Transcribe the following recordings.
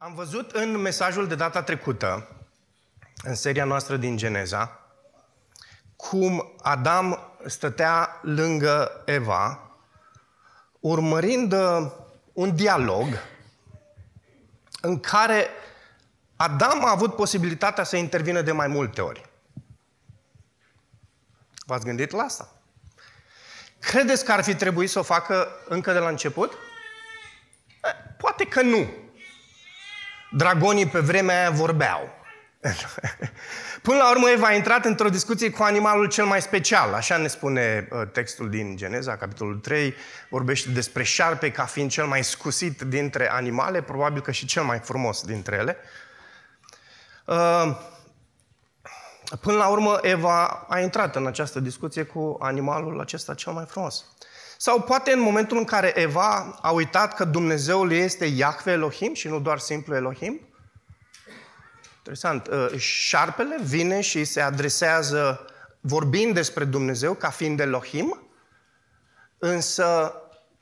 Am văzut în mesajul de data trecută, în seria noastră din Geneza, cum Adam stătea lângă Eva, urmărind uh, un dialog în care Adam a avut posibilitatea să intervină de mai multe ori. V-ați gândit la asta? Credeți că ar fi trebuit să o facă încă de la început? Eh, poate că nu. Dragonii pe vremea aia vorbeau. Până la urmă, Eva a intrat într-o discuție cu animalul cel mai special. Așa ne spune uh, textul din Geneza, capitolul 3. Vorbește despre șarpe ca fiind cel mai scusit dintre animale, probabil că și cel mai frumos dintre ele. Uh, până la urmă, Eva a intrat în această discuție cu animalul acesta cel mai frumos. Sau poate în momentul în care Eva a uitat că Dumnezeul este Iahve Elohim și nu doar simplu Elohim, Interesant. Uh, șarpele vine și se adresează vorbind despre Dumnezeu ca fiind Elohim, însă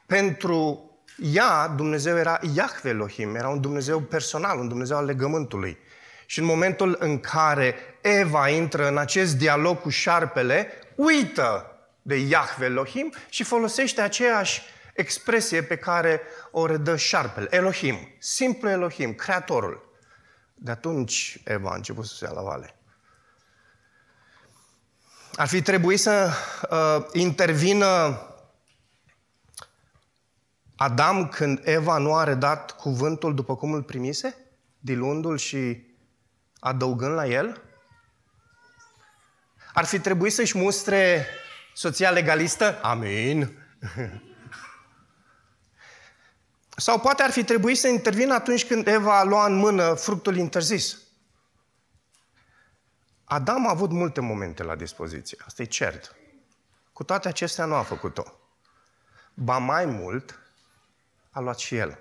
pentru ea Dumnezeu era Iahve Elohim, era un Dumnezeu personal, un Dumnezeu al legământului. Și în momentul în care Eva intră în acest dialog cu șarpele, uită de Iahve Elohim și folosește aceeași expresie pe care o redă șarpele. Elohim, simplu Elohim, Creatorul. De atunci Eva a început să se ia la vale. Ar fi trebuit să uh, intervină Adam când Eva nu a redat cuvântul după cum îl primise, diluându-l și adăugând la el? Ar fi trebuit să-și mustre soția legalistă? Amin. Sau poate ar fi trebuit să intervină atunci când Eva a luat în mână fructul interzis. Adam a avut multe momente la dispoziție, asta e cert. Cu toate acestea nu a făcut-o. Ba mai mult, a luat și el.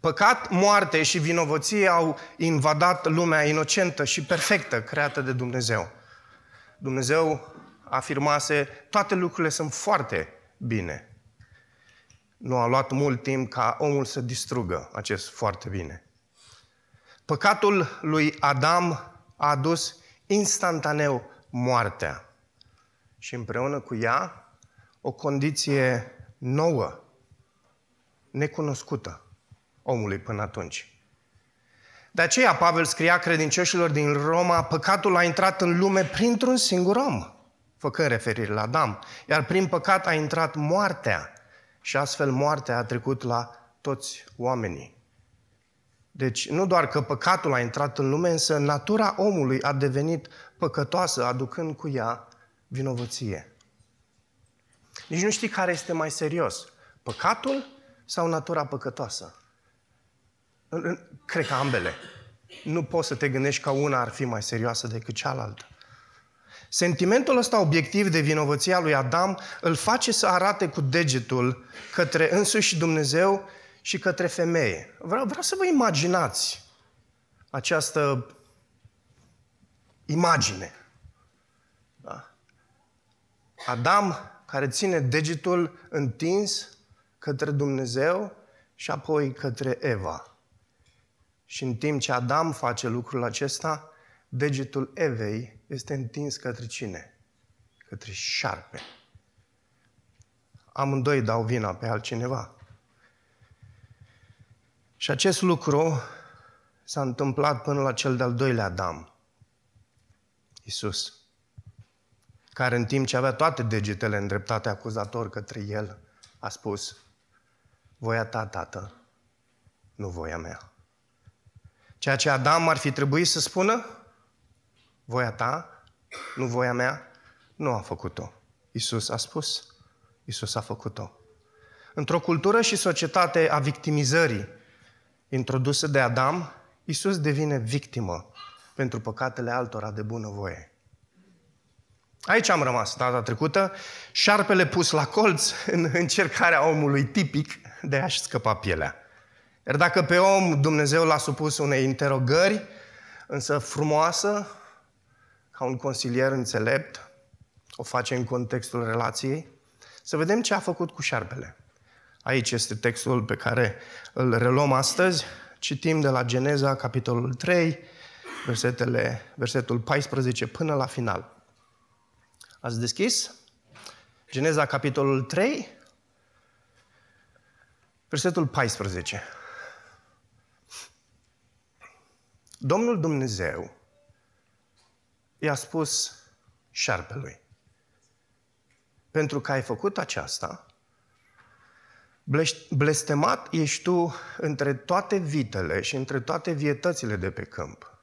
Păcat, moarte și vinovăție au invadat lumea inocentă și perfectă creată de Dumnezeu. Dumnezeu afirmase, toate lucrurile sunt foarte bine. Nu a luat mult timp ca omul să distrugă acest foarte bine. Păcatul lui Adam a adus instantaneu moartea și împreună cu ea o condiție nouă, necunoscută omului până atunci. De aceea Pavel scria credincioșilor din Roma, păcatul a intrat în lume printr-un singur om, făcând referire la Adam, iar prin păcat a intrat moartea, și astfel moartea a trecut la toți oamenii. Deci nu doar că păcatul a intrat în lume, însă natura omului a devenit păcătoasă, aducând cu ea vinovăție. Nici nu știi care este mai serios, păcatul sau natura păcătoasă. Cred că ambele. Nu poți să te gândești că una ar fi mai serioasă decât cealaltă. Sentimentul ăsta obiectiv de vinovăția lui Adam îl face să arate cu degetul către însuși Dumnezeu și către femeie. Vreau, vreau să vă imaginați această imagine. Da? Adam care ține degetul întins către Dumnezeu și apoi către Eva. Și în timp ce Adam face lucrul acesta, degetul Evei este întins către cine? Către șarpe. Amândoi dau vina pe altcineva. Și acest lucru s-a întâmplat până la cel de-al doilea Adam, Isus, care în timp ce avea toate degetele îndreptate acuzator către el, a spus, voia ta, tată, nu voia mea. Ceea ce Adam ar fi trebuit să spună, Voia ta, nu voia mea, nu a făcut-o. Isus a spus, Isus a făcut-o. Într-o cultură și societate a victimizării introdusă de Adam, Isus devine victimă pentru păcatele altora de bunăvoie. Aici am rămas data trecută, șarpele pus la colț în încercarea omului tipic de a-și scăpa pielea. Iar dacă pe om Dumnezeu l-a supus unei interogări, însă frumoasă, ca un consilier înțelept, o face în contextul relației, să vedem ce a făcut cu șarpele. Aici este textul pe care îl reluăm astăzi, Citim de la Geneza, capitolul 3, versetele, versetul 14 până la final. Ați deschis? Geneza, capitolul 3, versetul 14. Domnul Dumnezeu i-a spus șarpelui, pentru că ai făcut aceasta, blestemat ești tu între toate vitele și între toate vietățile de pe câmp.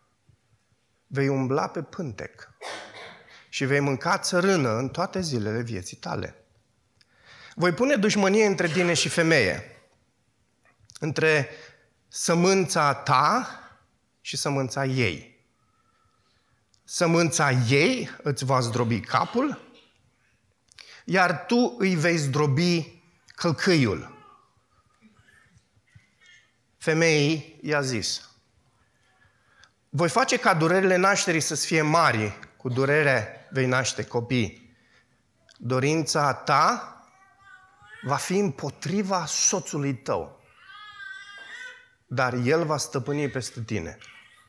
Vei umbla pe pântec și vei mânca țărână în toate zilele vieții tale. Voi pune dușmănie între tine și femeie, între sămânța ta și sămânța ei. Sămânța ei îți va zdrobi capul, iar tu îi vei zdrobi călcâiul. Femeii i-a zis, voi face ca durerile nașterii să fie mari, cu durere vei naște copii. Dorința ta va fi împotriva soțului tău, dar el va stăpâni peste tine,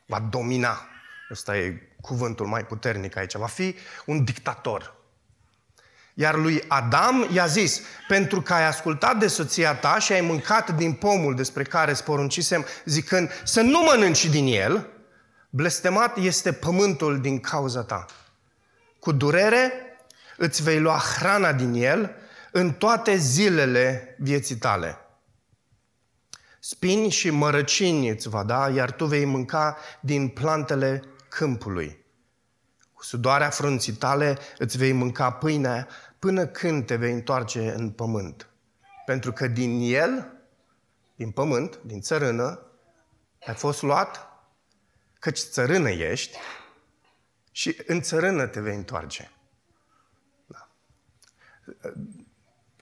va domina. Ăsta e cuvântul mai puternic aici. Va fi un dictator. Iar lui Adam i-a zis, pentru că ai ascultat de soția ta și ai mâncat din pomul despre care sporuncisem, zicând să nu mănânci din el, blestemat este pământul din cauza ta. Cu durere îți vei lua hrana din el în toate zilele vieții tale. Spini și mărăcini îți va da, iar tu vei mânca din plantele câmpului. Cu sudoarea frunții tale îți vei mânca pâinea până când te vei întoarce în pământ. Pentru că din el, din pământ, din țărână, ai fost luat, căci țărână ești și în țărână te vei întoarce. Da.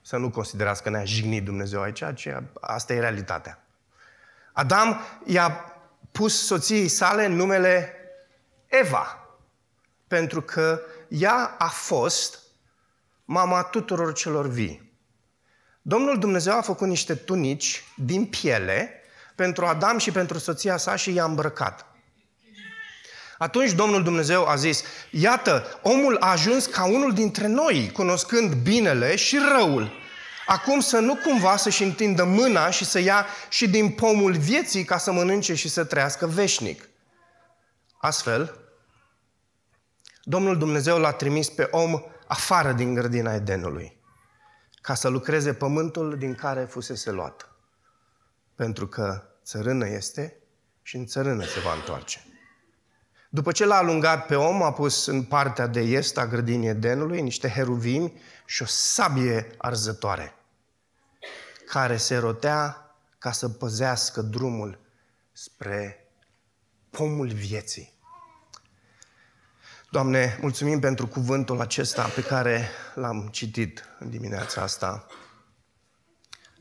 Să nu considerați că ne-a jignit Dumnezeu aici, ci asta e realitatea. Adam i-a pus soției sale numele Eva, pentru că ea a fost mama tuturor celor vii. Domnul Dumnezeu a făcut niște tunici din piele pentru Adam și pentru soția sa și i-a îmbrăcat. Atunci Domnul Dumnezeu a zis, iată, omul a ajuns ca unul dintre noi, cunoscând binele și răul. Acum să nu cumva să-și întindă mâna și să ia și din pomul vieții ca să mănânce și să trăiască veșnic. Astfel, Domnul Dumnezeu l-a trimis pe om afară din grădina Edenului, ca să lucreze pământul din care fusese luat. Pentru că țărână este și în țărână se va întoarce. După ce l-a alungat pe om, a pus în partea de est a grădinii Edenului niște heruvimi și o sabie arzătoare, care se rotea ca să păzească drumul spre pomul vieții. Doamne, mulțumim pentru cuvântul acesta pe care l-am citit în dimineața asta.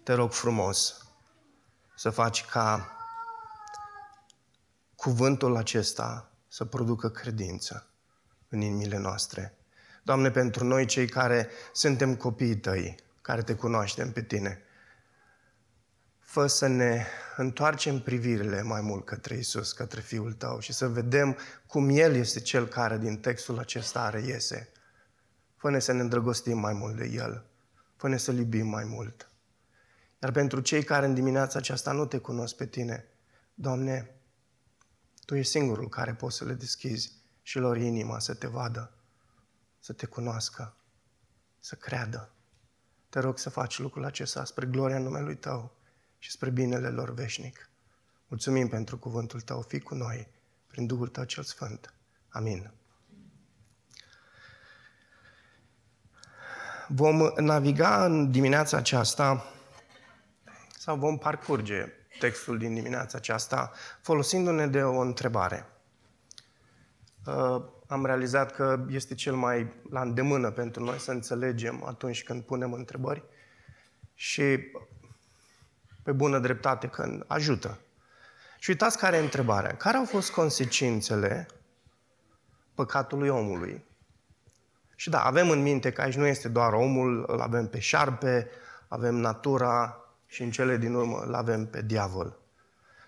Te rog frumos să faci ca cuvântul acesta să producă credință în inimile noastre. Doamne, pentru noi cei care suntem copiii Tăi, care Te cunoaștem pe Tine, fă să ne întoarcem privirile mai mult către Isus, către Fiul Tău și să vedem cum El este Cel care din textul acesta reiese. Fă-ne să ne îndrăgostim mai mult de El. Fă-ne să iubim mai mult. Iar pentru cei care în dimineața aceasta nu Te cunosc pe Tine, Doamne, tu ești singurul care poți să le deschizi și lor inima să te vadă, să te cunoască, să creadă. Te rog să faci lucrul acesta spre gloria numelui Tău și spre binele lor veșnic. Mulțumim pentru cuvântul Tău, fi cu noi, prin Duhul Tău cel Sfânt. Amin. Vom naviga în dimineața aceasta sau vom parcurge textul din dimineața aceasta folosindu-ne de o întrebare. Uh, am realizat că este cel mai la îndemână pentru noi să înțelegem atunci când punem întrebări și pe bună dreptate când ajută. Și uitați care e întrebarea. Care au fost consecințele păcatului omului? Și da, avem în minte că aici nu este doar omul, îl avem pe șarpe, avem natura, și în cele din urmă îl avem pe diavol.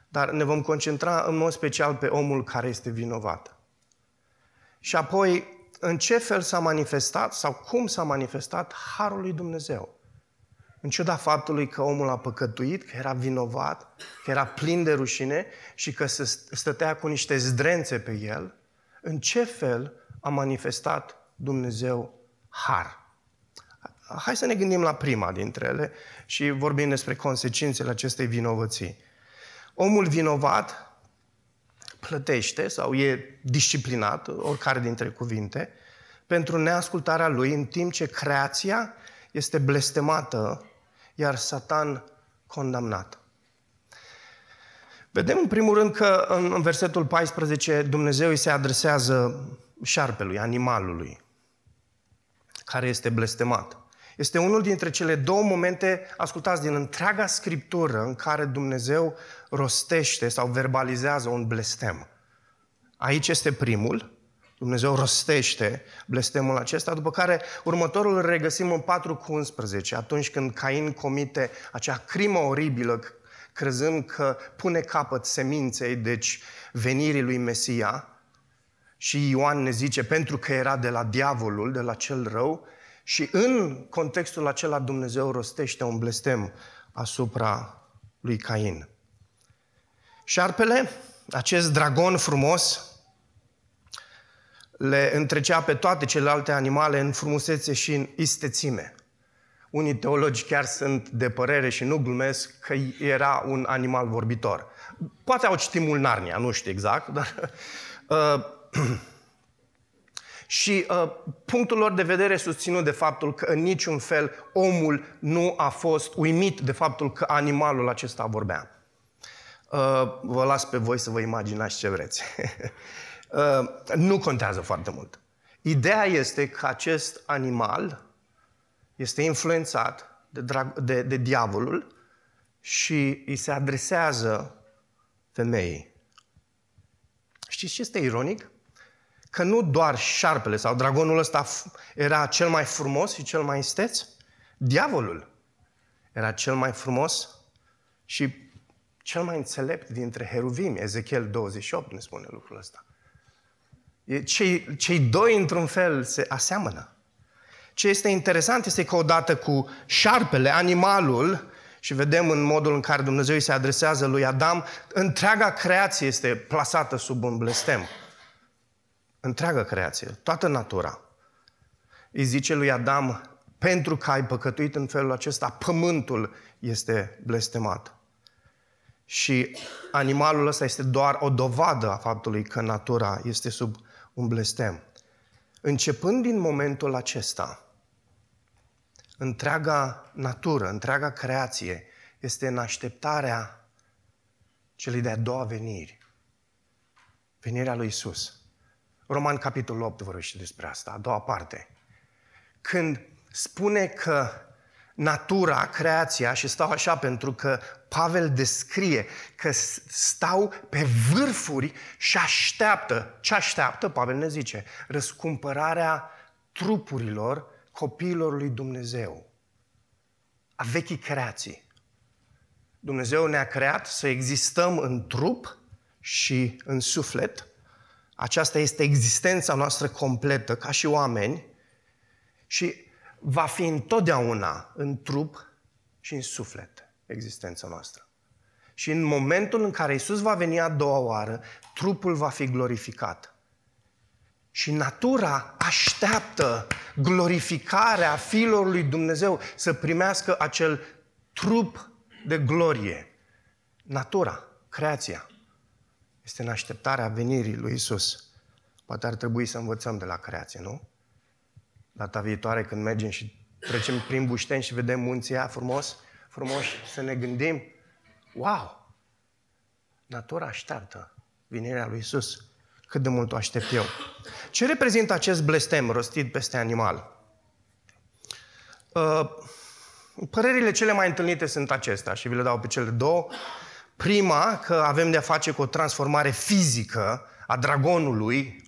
Dar ne vom concentra în mod special pe omul care este vinovat. Și apoi, în ce fel s-a manifestat sau cum s-a manifestat Harul lui Dumnezeu. În ciuda faptului că omul a păcătuit, că era vinovat, că era plin de rușine și că se stătea cu niște zdrențe pe el, în ce fel a manifestat Dumnezeu har. Hai să ne gândim la prima dintre ele și vorbim despre consecințele acestei vinovății. Omul vinovat plătește sau e disciplinat, oricare dintre cuvinte, pentru neascultarea lui, în timp ce creația este blestemată, iar Satan condamnat. Vedem în primul rând că în versetul 14 Dumnezeu îi se adresează șarpelui, animalului, care este blestemat. Este unul dintre cele două momente, ascultați, din întreaga scriptură în care Dumnezeu rostește sau verbalizează un blestem. Aici este primul, Dumnezeu rostește blestemul acesta, după care următorul îl regăsim în 4 cu 11, atunci când Cain comite acea crimă oribilă, crezând că pune capăt seminței, deci venirii lui Mesia, și Ioan ne zice, pentru că era de la diavolul, de la cel rău, și în contextul acela Dumnezeu rostește un blestem asupra lui Cain. Șarpele, acest dragon frumos, le întrecea pe toate celelalte animale în frumusețe și în istețime. Unii teologi chiar sunt de părere și nu glumesc că era un animal vorbitor. Poate au citit mult Narnia, nu știu exact, dar... Uh, și uh, punctul lor de vedere susținut de faptul că în niciun fel omul nu a fost uimit de faptul că animalul acesta vorbea. Uh, vă las pe voi să vă imaginați ce vreți. uh, nu contează foarte mult. Ideea este că acest animal este influențat de, drag- de, de diavolul și îi se adresează femeii. Știți ce este ironic? Că nu doar șarpele sau dragonul ăsta era cel mai frumos și cel mai isteț, diavolul era cel mai frumos și cel mai înțelept dintre heruvimi. Ezechiel 28 ne spune lucrul ăsta. Cei, cei doi, într-un fel, se aseamănă. Ce este interesant este că odată cu șarpele, animalul, și vedem în modul în care Dumnezeu îi se adresează lui Adam, întreaga creație este plasată sub un blestem. Întreaga creație, toată natura. Îi zice lui Adam, pentru că ai păcătuit în felul acesta, pământul este blestemat. Și animalul ăsta este doar o dovadă a faptului că natura este sub un blestem. Începând din momentul acesta, întreaga natură, întreaga creație este în așteptarea celei de-a doua veniri. Venirea lui Isus. Roman capitolul 8 vorbește despre asta, a doua parte. Când spune că natura, creația, și stau așa pentru că Pavel descrie că stau pe vârfuri și așteaptă. Ce așteaptă? Pavel ne zice, răscumpărarea trupurilor copiilor lui Dumnezeu, a vechii creații. Dumnezeu ne-a creat să existăm în trup și în suflet. Aceasta este existența noastră completă ca și oameni și va fi întotdeauna în trup și în suflet existența noastră. Și în momentul în care Isus va veni a doua oară, trupul va fi glorificat. Și natura așteaptă glorificarea Fiilor lui Dumnezeu să primească acel trup de glorie. Natura, creația, este în așteptarea venirii lui Isus. Poate ar trebui să învățăm de la creație, nu? Data viitoare când mergem și trecem prin bușteni și vedem munții aia frumos, frumos, să ne gândim, wow, natura așteaptă venirea lui Isus. Cât de mult o aștept eu. Ce reprezintă acest blestem rostit peste animal? Uh, părerile cele mai întâlnite sunt acestea și vi le dau pe cele două. Prima, că avem de-a face cu o transformare fizică a dragonului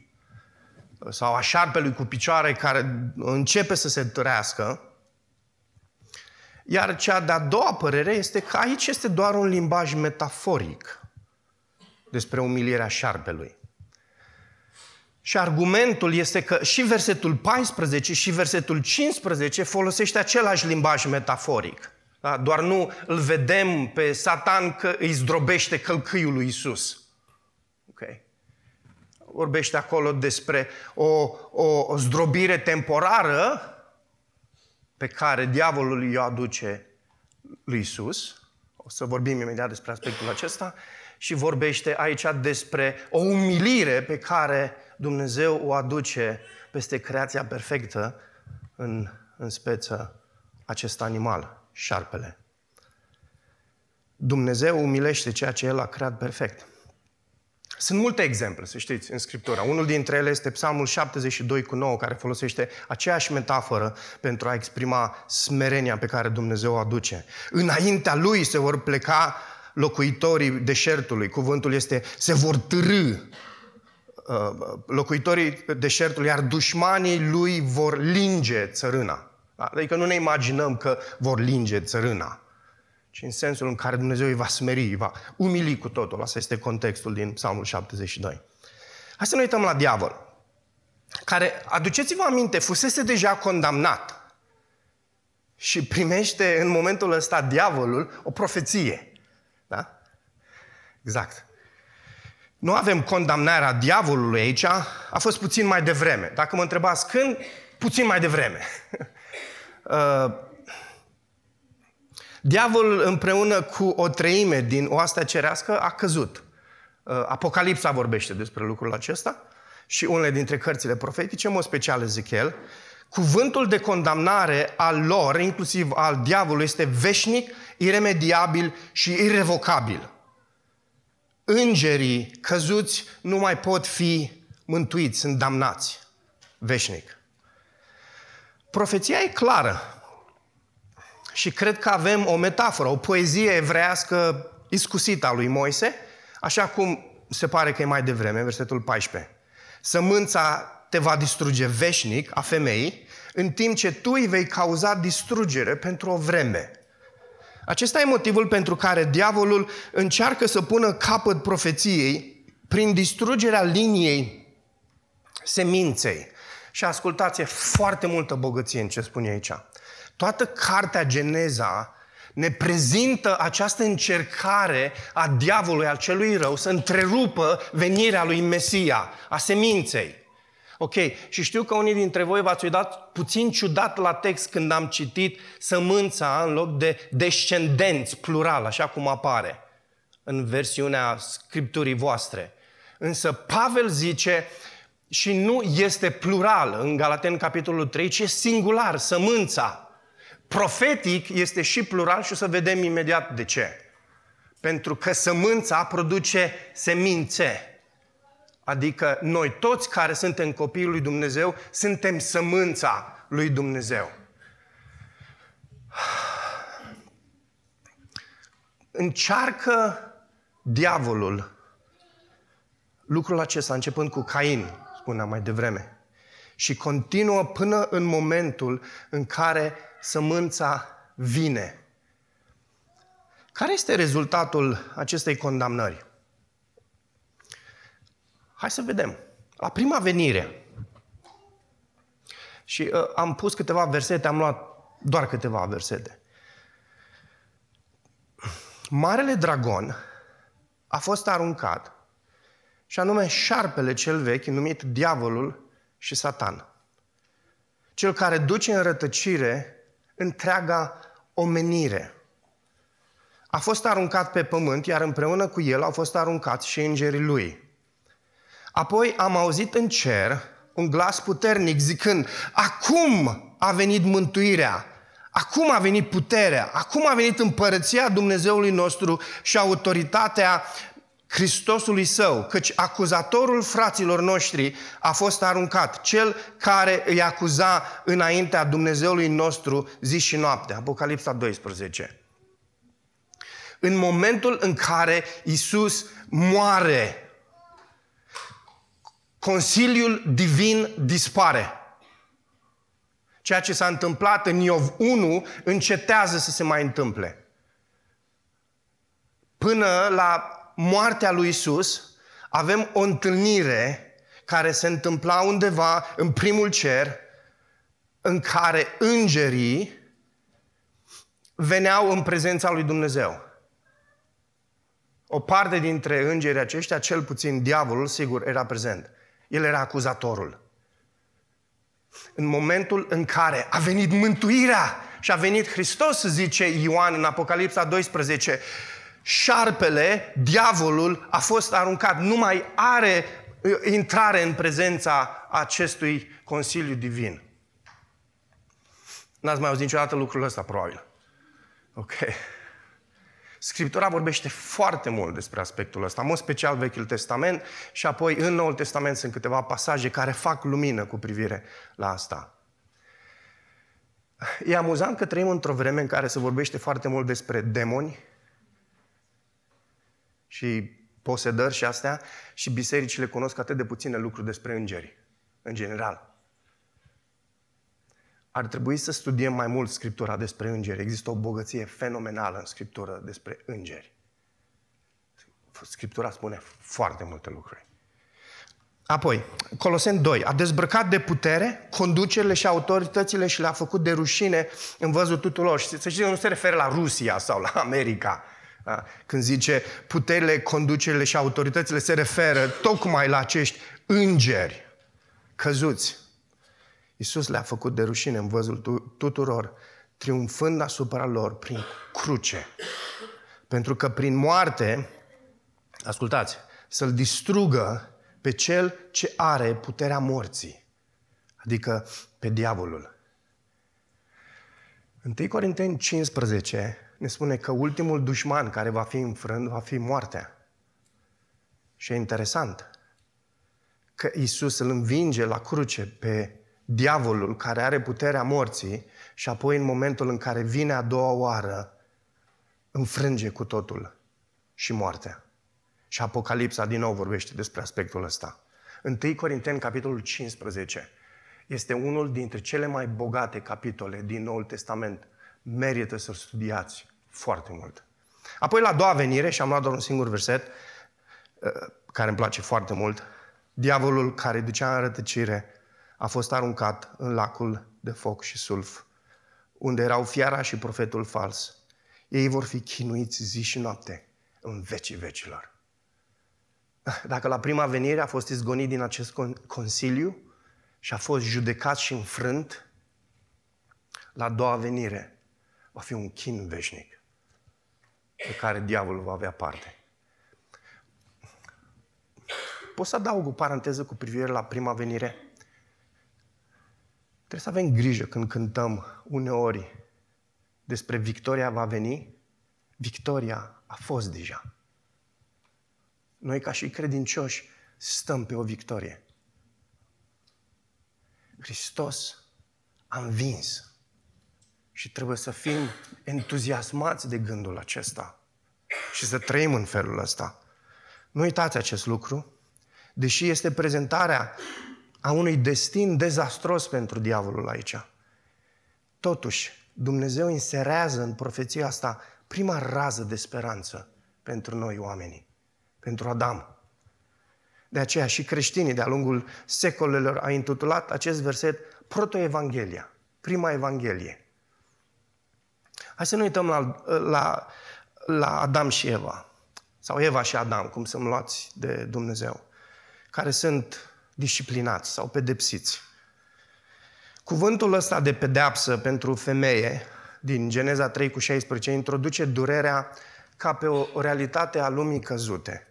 sau a șarpelui cu picioare care începe să se tărească. Iar cea de-a doua părere este că aici este doar un limbaj metaforic. despre umilirea șarpelui. Și argumentul este că și versetul 14 și versetul 15 folosește același limbaj metaforic. Da? Doar nu îl vedem pe Satan că îi zdrobește călcâiul lui Isus. Okay. Vorbește acolo despre o, o, o zdrobire temporară pe care diavolul îi aduce lui Isus. O să vorbim imediat despre aspectul acesta. Și vorbește aici despre o umilire pe care Dumnezeu o aduce peste creația perfectă în, în speță acest animal, șarpele. Dumnezeu umilește ceea ce El a creat perfect. Sunt multe exemple, să știți, în Scriptură. Unul dintre ele este Psalmul 72 cu 9, care folosește aceeași metaforă pentru a exprima smerenia pe care Dumnezeu o aduce. Înaintea Lui se vor pleca locuitorii deșertului. Cuvântul este, se vor târâ uh, locuitorii deșertului, iar dușmanii lui vor linge țărâna. Adică nu ne imaginăm că vor linge țărâna ci în sensul în care Dumnezeu îi va smeri, îi va umili cu totul. Asta este contextul din Psalmul 72. Hai să ne uităm la diavol, care, aduceți-vă aminte, fusese deja condamnat și primește în momentul ăsta diavolul o profeție. Da? Exact. Nu avem condamnarea diavolului aici, a fost puțin mai devreme. Dacă mă întrebați când, puțin mai devreme. Uh, Diavolul împreună cu o treime din oastea cerească a căzut. Uh, Apocalipsa vorbește despre lucrul acesta și unele dintre cărțile profetice, în mod special Ezechiel, cuvântul de condamnare al lor, inclusiv al diavolului, este veșnic, iremediabil și irrevocabil. Îngerii căzuți nu mai pot fi mântuiți, sunt damnați veșnic. Profeția e clară. Și cred că avem o metaforă, o poezie evrească iscusită a lui Moise, așa cum se pare că e mai devreme, versetul 14. Sămânța te va distruge veșnic a femeii, în timp ce tu îi vei cauza distrugere pentru o vreme. Acesta e motivul pentru care diavolul încearcă să pună capăt profeției prin distrugerea liniei seminței. Și ascultați, e foarte multă bogăție în ce spune aici. Toată cartea Geneza ne prezintă această încercare a diavolului, al celui rău, să întrerupă venirea lui Mesia, a seminței. Ok, și știu că unii dintre voi v-ați uitat puțin ciudat la text când am citit sămânța în loc de descendenți, plural, așa cum apare în versiunea scripturii voastre. Însă Pavel zice, și nu este plural în Galaten capitolul 3, ci e singular, sămânța. Profetic este și plural și o să vedem imediat de ce. Pentru că sămânța produce semințe. Adică noi toți care suntem copiii lui Dumnezeu, suntem sămânța lui Dumnezeu. Încearcă diavolul lucrul acesta, începând cu Cain, spuneam mai devreme, și continuă până în momentul în care sămânța vine. Care este rezultatul acestei condamnări? Hai să vedem. La prima venire, și uh, am pus câteva versete, am luat doar câteva versete. Marele dragon a fost aruncat și anume șarpele cel vechi, numit diavolul și satan. Cel care duce în rătăcire întreaga omenire. A fost aruncat pe pământ, iar împreună cu el au fost aruncați și îngerii lui. Apoi am auzit în cer un glas puternic zicând, acum a venit mântuirea, acum a venit puterea, acum a venit împărăția Dumnezeului nostru și autoritatea Hristosului său, căci acuzatorul fraților noștri a fost aruncat, cel care îi acuza înaintea Dumnezeului nostru zi și noapte. Apocalipsa 12. În momentul în care Isus moare, Consiliul Divin dispare. Ceea ce s-a întâmplat în Iov 1 încetează să se mai întâmple. Până la moartea lui Isus, avem o întâlnire care se întâmpla undeva în primul cer, în care îngerii veneau în prezența lui Dumnezeu. O parte dintre îngerii aceștia, cel puțin diavolul, sigur, era prezent. El era acuzatorul. În momentul în care a venit mântuirea și a venit Hristos, zice Ioan în Apocalipsa 12, șarpele, diavolul, a fost aruncat. Nu mai are uh, intrare în prezența acestui Consiliu Divin. N-ați mai auzit niciodată lucrul ăsta, probabil. Ok. Scriptura vorbește foarte mult despre aspectul ăsta, în special Vechiul Testament și apoi în Noul Testament sunt câteva pasaje care fac lumină cu privire la asta. E amuzant că trăim într-o vreme în care se vorbește foarte mult despre demoni și posedări și astea și bisericile cunosc atât de puține lucruri despre îngeri, în general ar trebui să studiem mai mult Scriptura despre îngeri. Există o bogăție fenomenală în Scriptură despre îngeri. Scriptura spune foarte multe lucruri. Apoi, Colosen 2. A dezbrăcat de putere conducerile și autoritățile și le-a făcut de rușine în văzul tuturor. Și să știți, nu se referă la Rusia sau la America. Da? Când zice puterile, conducerile și autoritățile, se referă tocmai la acești îngeri căzuți Iisus le-a făcut de rușine în văzul tuturor, triumfând asupra lor prin cruce. Pentru că prin moarte, ascultați, să-l distrugă pe cel ce are puterea morții, adică pe diavolul. 1 Corinteni 15 ne spune că ultimul dușman care va fi înfrânt va fi moartea. Și e interesant că Isus îl învinge la cruce pe diavolul care are puterea morții și apoi în momentul în care vine a doua oară, înfrânge cu totul și moartea. Și Apocalipsa din nou vorbește despre aspectul ăsta. 1 Corinteni, capitolul 15, este unul dintre cele mai bogate capitole din Noul Testament. Merită să-l studiați foarte mult. Apoi la a doua venire, și am luat doar un singur verset, uh, care îmi place foarte mult, diavolul care ducea în rătăcire a fost aruncat în lacul de foc și sulf, unde erau fiara și profetul fals. Ei vor fi chinuiți zi și noapte în vecii vecilor. Dacă la prima venire a fost izgonit din acest consiliu și a fost judecat și înfrânt, la a doua venire va fi un chin veșnic pe care diavolul va avea parte. Pot să adaug o paranteză cu privire la prima venire? Trebuie să avem grijă când cântăm uneori despre victoria va veni. Victoria a fost deja. Noi ca și credincioși stăm pe o victorie. Hristos a învins. Și trebuie să fim entuziasmați de gândul acesta și să trăim în felul ăsta. Nu uitați acest lucru, deși este prezentarea a unui destin dezastros pentru diavolul aici. Totuși, Dumnezeu inserează în profeția asta prima rază de speranță pentru noi oamenii, pentru Adam. De aceea și creștinii de-a lungul secolelor au intitulat acest verset Protoevanghelia, prima Evanghelie. Hai să nu uităm la, la, la Adam și Eva, sau Eva și Adam, cum sunt luați de Dumnezeu, care sunt disciplinați sau pedepsiți. Cuvântul ăsta de pedeapsă pentru femeie, din Geneza 3 cu 16, introduce durerea ca pe o, o realitate a lumii căzute.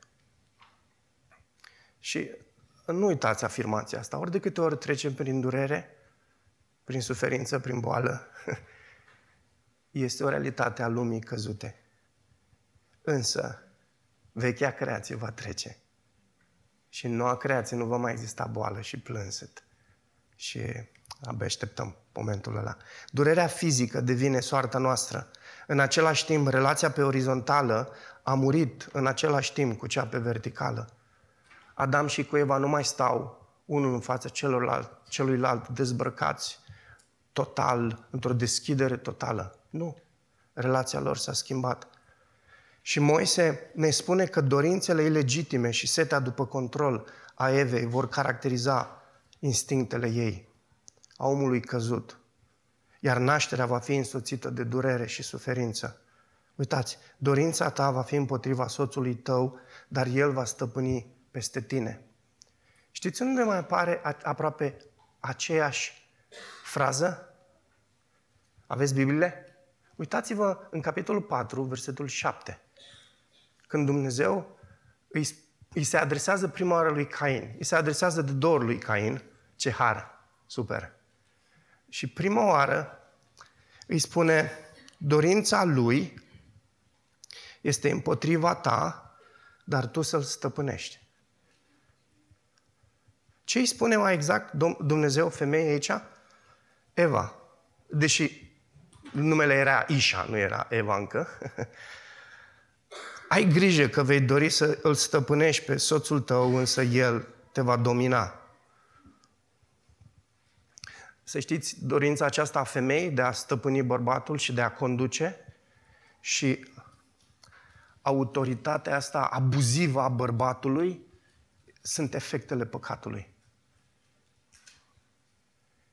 Și nu uitați afirmația asta. Ori de câte ori trecem prin durere, prin suferință, prin boală, este o realitate a lumii căzute. Însă, vechea creație va trece. Și în noua creație nu va mai exista boală și plânset. Și abia așteptăm momentul ăla. Durerea fizică devine soarta noastră. În același timp, relația pe orizontală a murit în același timp cu cea pe verticală. Adam și cu Eva nu mai stau unul în fața celorlalt, celuilalt dezbrăcați total, într-o deschidere totală. Nu. Relația lor s-a schimbat. Și Moise ne spune că dorințele ilegitime și setea după control a Evei vor caracteriza instinctele ei, a omului căzut. Iar nașterea va fi însoțită de durere și suferință. Uitați, dorința ta va fi împotriva soțului tău, dar el va stăpâni peste tine. Știți unde mai apare aproape aceeași frază? Aveți Biblie? Uitați-vă în capitolul 4, versetul 7. Când Dumnezeu îi, îi se adresează prima oară lui Cain, îi se adresează de două ori lui Cain, ce har, super. Și prima oară îi spune, dorința lui este împotriva ta, dar tu să-l stăpânești. Ce îi spune mai exact Dumnezeu femeii aici? Eva. Deși numele era Ișa, nu era Eva încă. Ai grijă că vei dori să îl stăpânești pe soțul tău, însă el te va domina. Să știți, dorința aceasta a femeii de a stăpâni bărbatul și de a conduce și autoritatea asta abuzivă a bărbatului sunt efectele păcatului.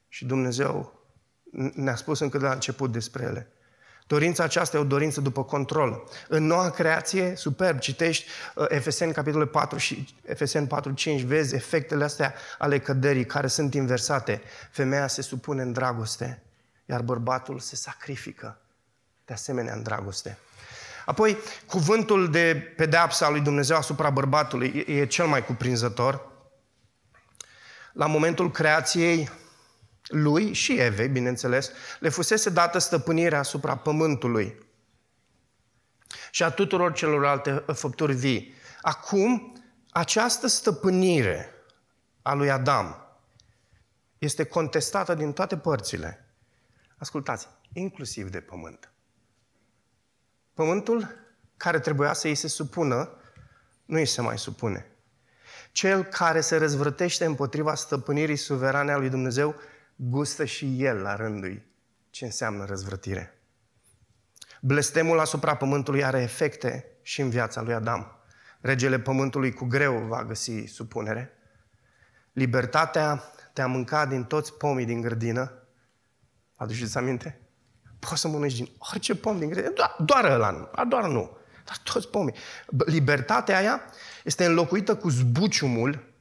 Și Dumnezeu ne-a spus încă de la început despre ele. Dorința aceasta e o dorință după control. În noua creație, superb, citești uh, Efeseni capitolul 4 și Efeseni 4, 5, vezi efectele astea ale căderii care sunt inversate. Femeia se supune în dragoste, iar bărbatul se sacrifică de asemenea în dragoste. Apoi, cuvântul de pedeapsă al lui Dumnezeu asupra bărbatului e cel mai cuprinzător. La momentul creației, lui și Evei, bineînțeles, le fusese dată stăpânirea asupra pământului și a tuturor celorlalte făpturi vii. Acum, această stăpânire a lui Adam este contestată din toate părțile. Ascultați, inclusiv de pământ. Pământul care trebuia să îi se supună, nu îi se mai supune. Cel care se răzvrătește împotriva stăpânirii suverane a lui Dumnezeu gustă și el la rândul ce înseamnă răzvrătire. Blestemul asupra pământului are efecte și în viața lui Adam. Regele pământului cu greu va găsi supunere. Libertatea de a mânca din toți pomii din grădină. Aduceți aminte? Poți să mănânci din orice pom din grădină, doar, doar ăla nu, doar nu, dar toți pomii. Libertatea aia este înlocuită cu zbuciumul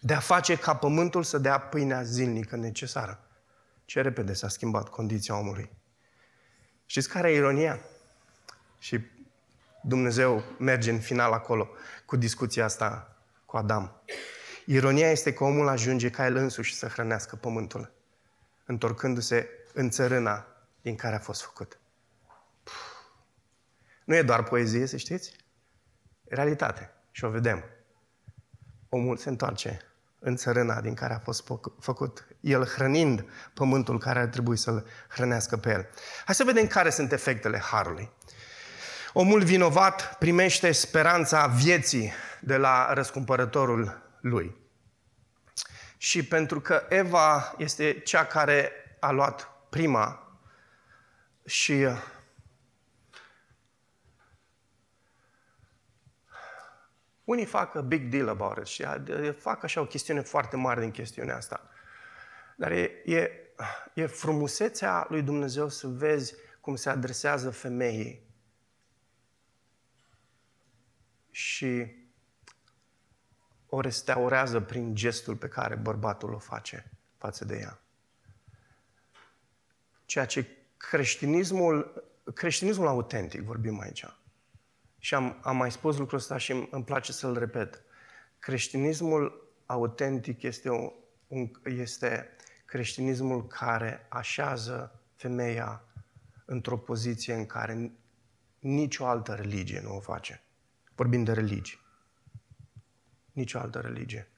de a face ca pământul să dea pâinea zilnică necesară. Ce repede s-a schimbat condiția omului. Știți care e ironia? Și Dumnezeu merge în final acolo cu discuția asta cu Adam. Ironia este că omul ajunge ca el însuși să hrănească pământul, întorcându-se în țărâna din care a fost făcut. Nu e doar poezie, să știți? E realitate. Și o vedem. Omul se întoarce în țărâna din care a fost făcut, el hrănind pământul care ar trebui să-l hrănească pe el. Hai să vedem care sunt efectele harului. Omul vinovat primește speranța vieții de la răscumpărătorul lui. Și pentru că Eva este cea care a luat prima și Unii fac a big deal about it și fac așa o chestiune foarte mare din chestiunea asta. Dar e, e, e frumusețea lui Dumnezeu să vezi cum se adresează femeii și o restaurează prin gestul pe care bărbatul o face față de ea. Ceea ce creștinismul, creștinismul autentic, vorbim aici, și am, am mai spus lucrul ăsta și îmi place să-l repet. Creștinismul autentic este, un, un, este creștinismul care așează femeia într-o poziție în care nicio altă religie nu o face. Vorbim de religii. Nicio altă religie.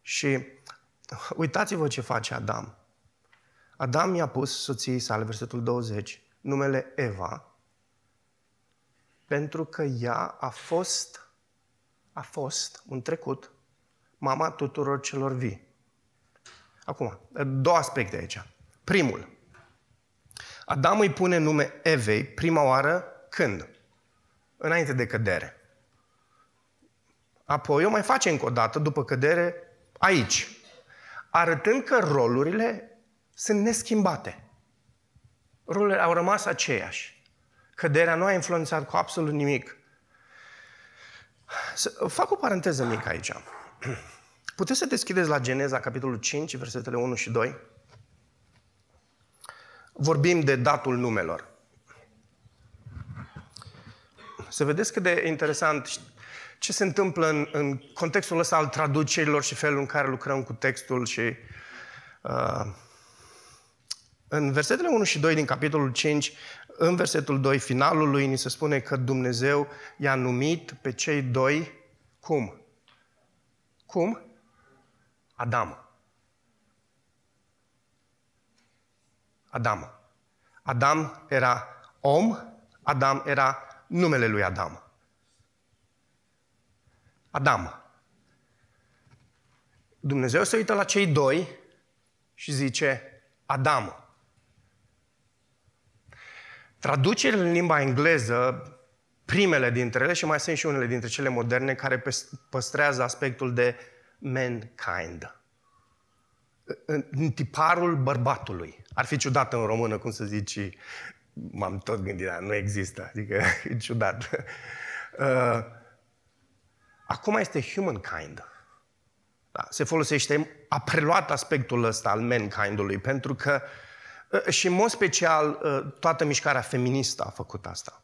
Și uitați-vă ce face Adam. Adam i-a pus soției sale, versetul 20, numele Eva, pentru că ea a fost, a fost un trecut mama tuturor celor vii. Acum, două aspecte aici. Primul, Adam îi pune nume Evei prima oară când? înainte de cădere. Apoi o mai face încă o dată, după cădere, aici. Arătând că rolurile sunt neschimbate. Rolurile au rămas aceeași. Căderea nu a influențat cu absolut nimic. Să fac o paranteză mică aici. Puteți să deschideți la Geneza, capitolul 5, versetele 1 și 2? Vorbim de datul numelor. Să vedeți cât de interesant ce se întâmplă în, în contextul ăsta al traducerilor și felul în care lucrăm cu textul și uh, în versetele 1 și 2 din capitolul 5, în versetul 2, finalul lui, ni se spune că Dumnezeu i-a numit pe cei doi cum? Cum? Adam. Adam. Adam era om, Adam era numele lui Adam. Adam. Dumnezeu se uită la cei doi și zice Adam. Traducerile în limba engleză, primele dintre ele și mai sunt și unele dintre cele moderne, care păstrează aspectul de mankind. În tiparul bărbatului. Ar fi ciudat în română, cum să zici, m-am tot gândit, dar nu există, adică e ciudat. Uh, acum este humankind. Da, se folosește, a preluat aspectul ăsta al mankindului, pentru că uh, și în mod special uh, toată mișcarea feministă a făcut asta.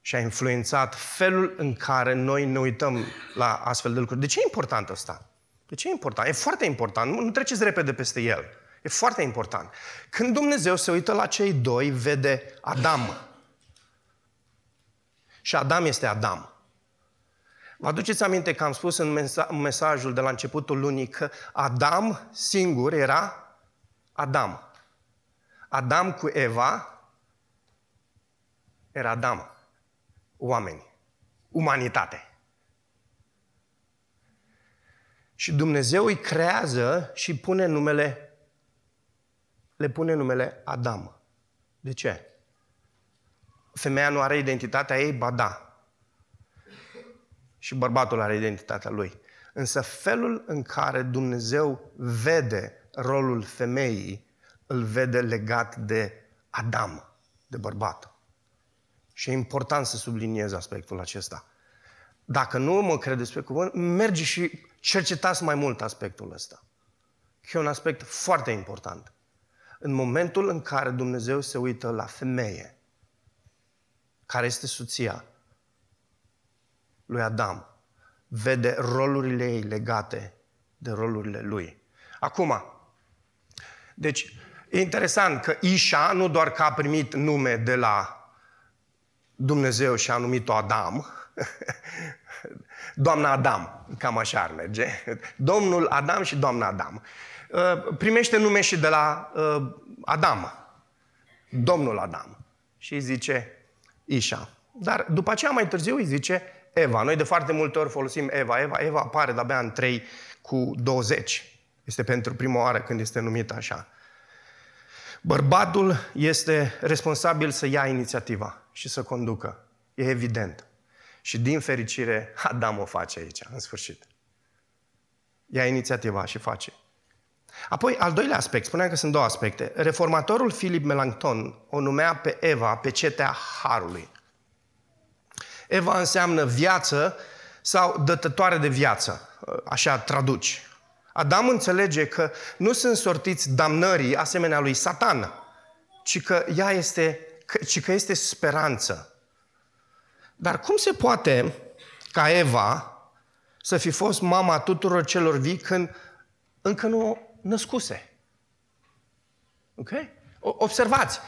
Și a influențat felul în care noi ne uităm la astfel de lucruri. De ce e important asta? De ce e important? E foarte important. Nu treceți repede peste el. E foarte important. Când Dumnezeu se uită la cei doi, vede Adam. Și Adam este Adam. Vă aduceți aminte că am spus în mesajul de la începutul lunii că Adam singur era Adam. Adam cu Eva era Adam. Oameni. Umanitate. Și Dumnezeu îi creează și pune numele le pune numele Adam. De ce? Femeia nu are identitatea ei? Ba da. Și bărbatul are identitatea lui. Însă felul în care Dumnezeu vede rolul femeii, îl vede legat de Adam, de bărbat. Și e important să subliniez aspectul acesta. Dacă nu mă credeți pe cuvânt, merge și cercetați mai mult aspectul ăsta. Că e un aspect foarte important în momentul în care Dumnezeu se uită la femeie, care este soția lui Adam, vede rolurile ei legate de rolurile lui. Acum, deci, e interesant că Ișa, nu doar că a primit nume de la Dumnezeu și a numit-o Adam, doamna Adam, cam așa ar merge, domnul Adam și doamna Adam. Uh, primește nume și de la uh, Adam, domnul Adam. Și îi zice Ișa. Dar după aceea mai târziu îi zice Eva. Noi de foarte multe ori folosim Eva. Eva, Eva apare de-abia în 3 cu 20. Este pentru prima oară când este numit așa. Bărbatul este responsabil să ia inițiativa și să conducă. E evident. Și din fericire, Adam o face aici, în sfârșit. Ia inițiativa și face. Apoi, al doilea aspect, spuneam că sunt două aspecte. Reformatorul Philip Melanchthon o numea pe Eva pe cetea Harului. Eva înseamnă viață sau dătătoare de viață, așa traduci. Adam înțelege că nu sunt sortiți damnării asemenea lui Satan, ci că ea este, ci că este speranță. Dar cum se poate ca Eva să fi fost mama tuturor celor vii când încă nu născuse. Ok? Observați,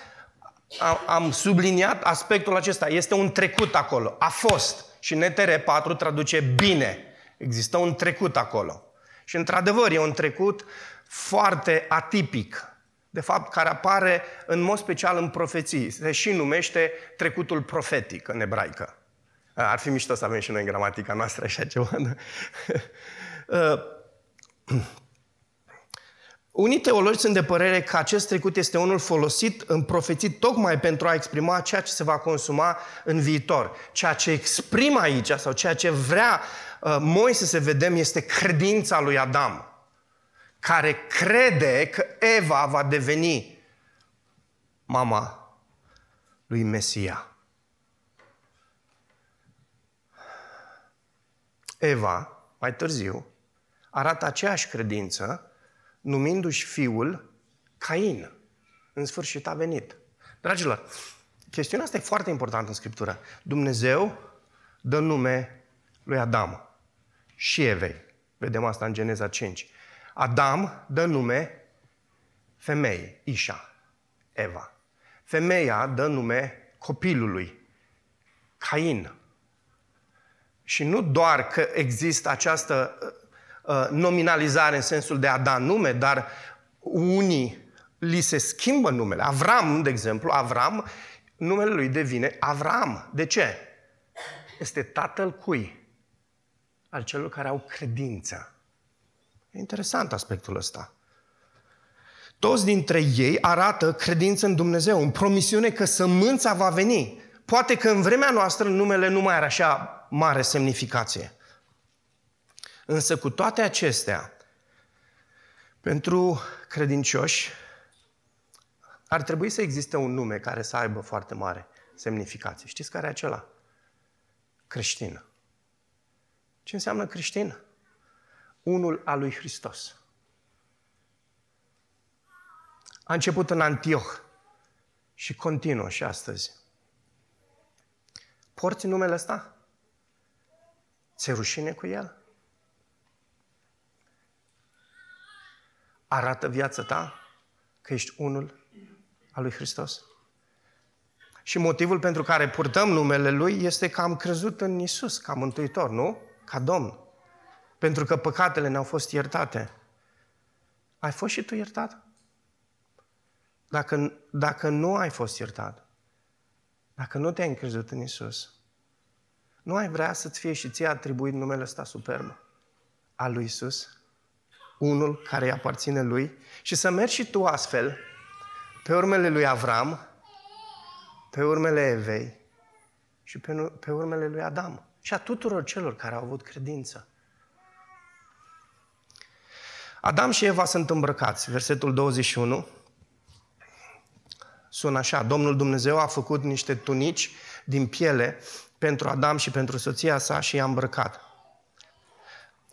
am subliniat aspectul acesta. Este un trecut acolo. A fost. Și NTR 4 traduce bine. Există un trecut acolo. Și într-adevăr e un trecut foarte atipic. De fapt, care apare în mod special în profeții. Se și numește trecutul profetic în ebraică. Ar fi mișto să avem și noi în gramatica noastră așa ceva. Unii teologi sunt de părere că acest trecut este unul folosit, în profețit, tocmai pentru a exprima ceea ce se va consuma în viitor. Ceea ce exprimă aici sau ceea ce vrea uh, Moise să vedem este credința lui Adam, care crede că Eva va deveni mama lui Mesia. Eva, mai târziu, arată aceeași credință numindu-și fiul Cain. În sfârșit a venit. Dragilor, chestiunea asta e foarte importantă în Scriptură. Dumnezeu dă nume lui Adam și Evei. Vedem asta în Geneza 5. Adam dă nume femeii, Isha, Eva. Femeia dă nume copilului, Cain. Și nu doar că există această Uh, nominalizare în sensul de a da nume, dar unii li se schimbă numele. Avram, de exemplu, Avram, numele lui devine Avram. De ce? Este tatăl cui? Al celor care au credință. E interesant aspectul ăsta. Toți dintre ei arată credință în Dumnezeu, în promisiune că sămânța va veni. Poate că în vremea noastră numele nu mai are așa mare semnificație. Însă cu toate acestea, pentru credincioși, ar trebui să existe un nume care să aibă foarte mare semnificație. Știți care e acela? Creștin. Ce înseamnă creștin? Unul al lui Hristos. A început în Antioch și continuă și astăzi. Porți numele ăsta? Ți-e rușine cu el? arată viața ta că ești unul al lui Hristos? Și motivul pentru care purtăm numele Lui este că am crezut în Isus ca Mântuitor, nu? Ca Domn. Pentru că păcatele ne-au fost iertate. Ai fost și tu iertat? Dacă, dacă nu ai fost iertat, dacă nu te-ai încrezut în Isus, nu ai vrea să-ți fie și ție atribuit numele ăsta superb al lui Isus? unul care îi aparține lui și să mergi și tu astfel pe urmele lui Avram, pe urmele Evei și pe, pe urmele lui Adam și a tuturor celor care au avut credință. Adam și Eva sunt îmbrăcați. Versetul 21 sună așa. Domnul Dumnezeu a făcut niște tunici din piele pentru Adam și pentru soția sa și i-a îmbrăcat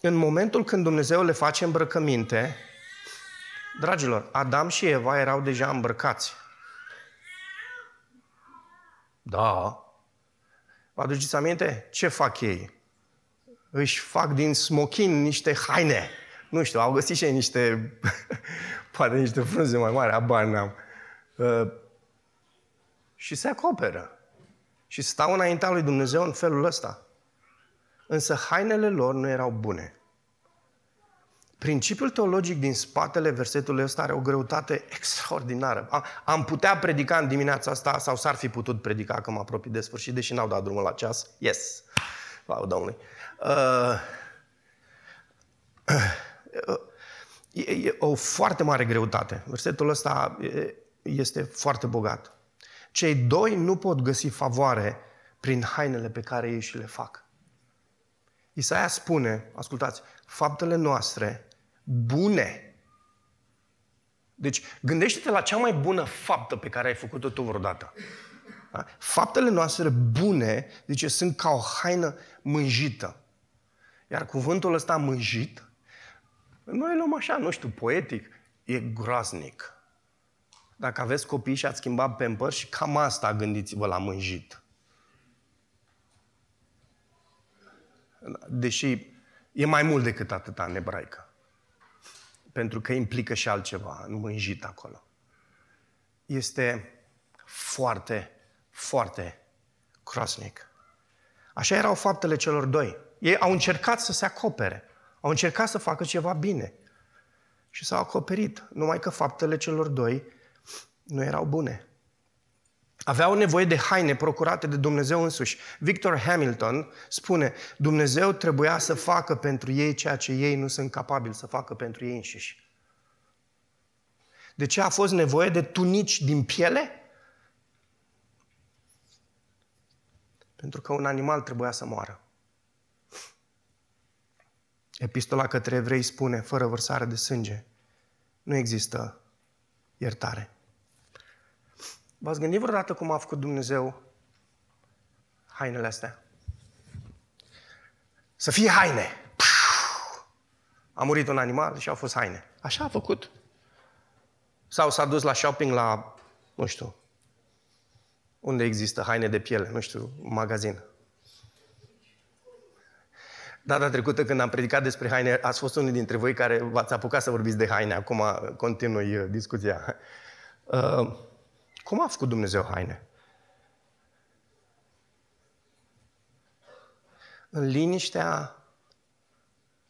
în momentul când Dumnezeu le face îmbrăcăminte, dragilor, Adam și Eva erau deja îmbrăcați. Da. Vă aduceți aminte? Ce fac ei? Își fac din smochin niște haine. Nu știu, au găsit și ei niște, poate niște frunze mai mari, abar n-am. Uh, și se acoperă. Și stau înaintea lui Dumnezeu în felul ăsta. Însă hainele lor nu erau bune. Principiul teologic din spatele versetului ăsta are o greutate extraordinară. Am putea predica în dimineața asta sau s-ar fi putut predica că mă apropii de sfârșit, deși n-au dat drumul la ceas. Yes! Wow, Domnului! Uh, uh, e, e o foarte mare greutate. Versetul ăsta este foarte bogat. Cei doi nu pot găsi favoare prin hainele pe care ei și le fac. Isaia spune, ascultați, faptele noastre bune. Deci, gândește-te la cea mai bună faptă pe care ai făcut-o tu vreodată. Da? Faptele noastre bune, zice, sunt ca o haină mânjită. Iar cuvântul ăsta mânjit, noi luăm așa, nu știu, poetic, e groaznic. Dacă aveți copii și ați schimbat pe și cam asta gândiți-vă la mânjit. Deși e mai mult decât atâta în ebraică. Pentru că implică și altceva, nu mânjit acolo. Este foarte, foarte crosnic. Așa erau faptele celor doi. Ei au încercat să se acopere. Au încercat să facă ceva bine. Și s-au acoperit. Numai că faptele celor doi nu erau bune. Aveau nevoie de haine procurate de Dumnezeu însuși. Victor Hamilton spune, Dumnezeu trebuia să facă pentru ei ceea ce ei nu sunt capabili să facă pentru ei înșiși. De ce a fost nevoie de tunici din piele? Pentru că un animal trebuia să moară. Epistola către evrei spune, fără vărsare de sânge, nu există iertare. V-ați gândit vreodată cum a făcut Dumnezeu hainele astea? Să fie haine. A murit un animal și au fost haine. Așa a făcut. Sau s-a dus la shopping la, nu știu, unde există haine de piele, nu știu, un magazin. Data trecută când am predicat despre haine, ați fost unul dintre voi care v-ați apucat să vorbiți de haine. Acum continui uh, discuția. Uh, cum a făcut Dumnezeu haine? În liniștea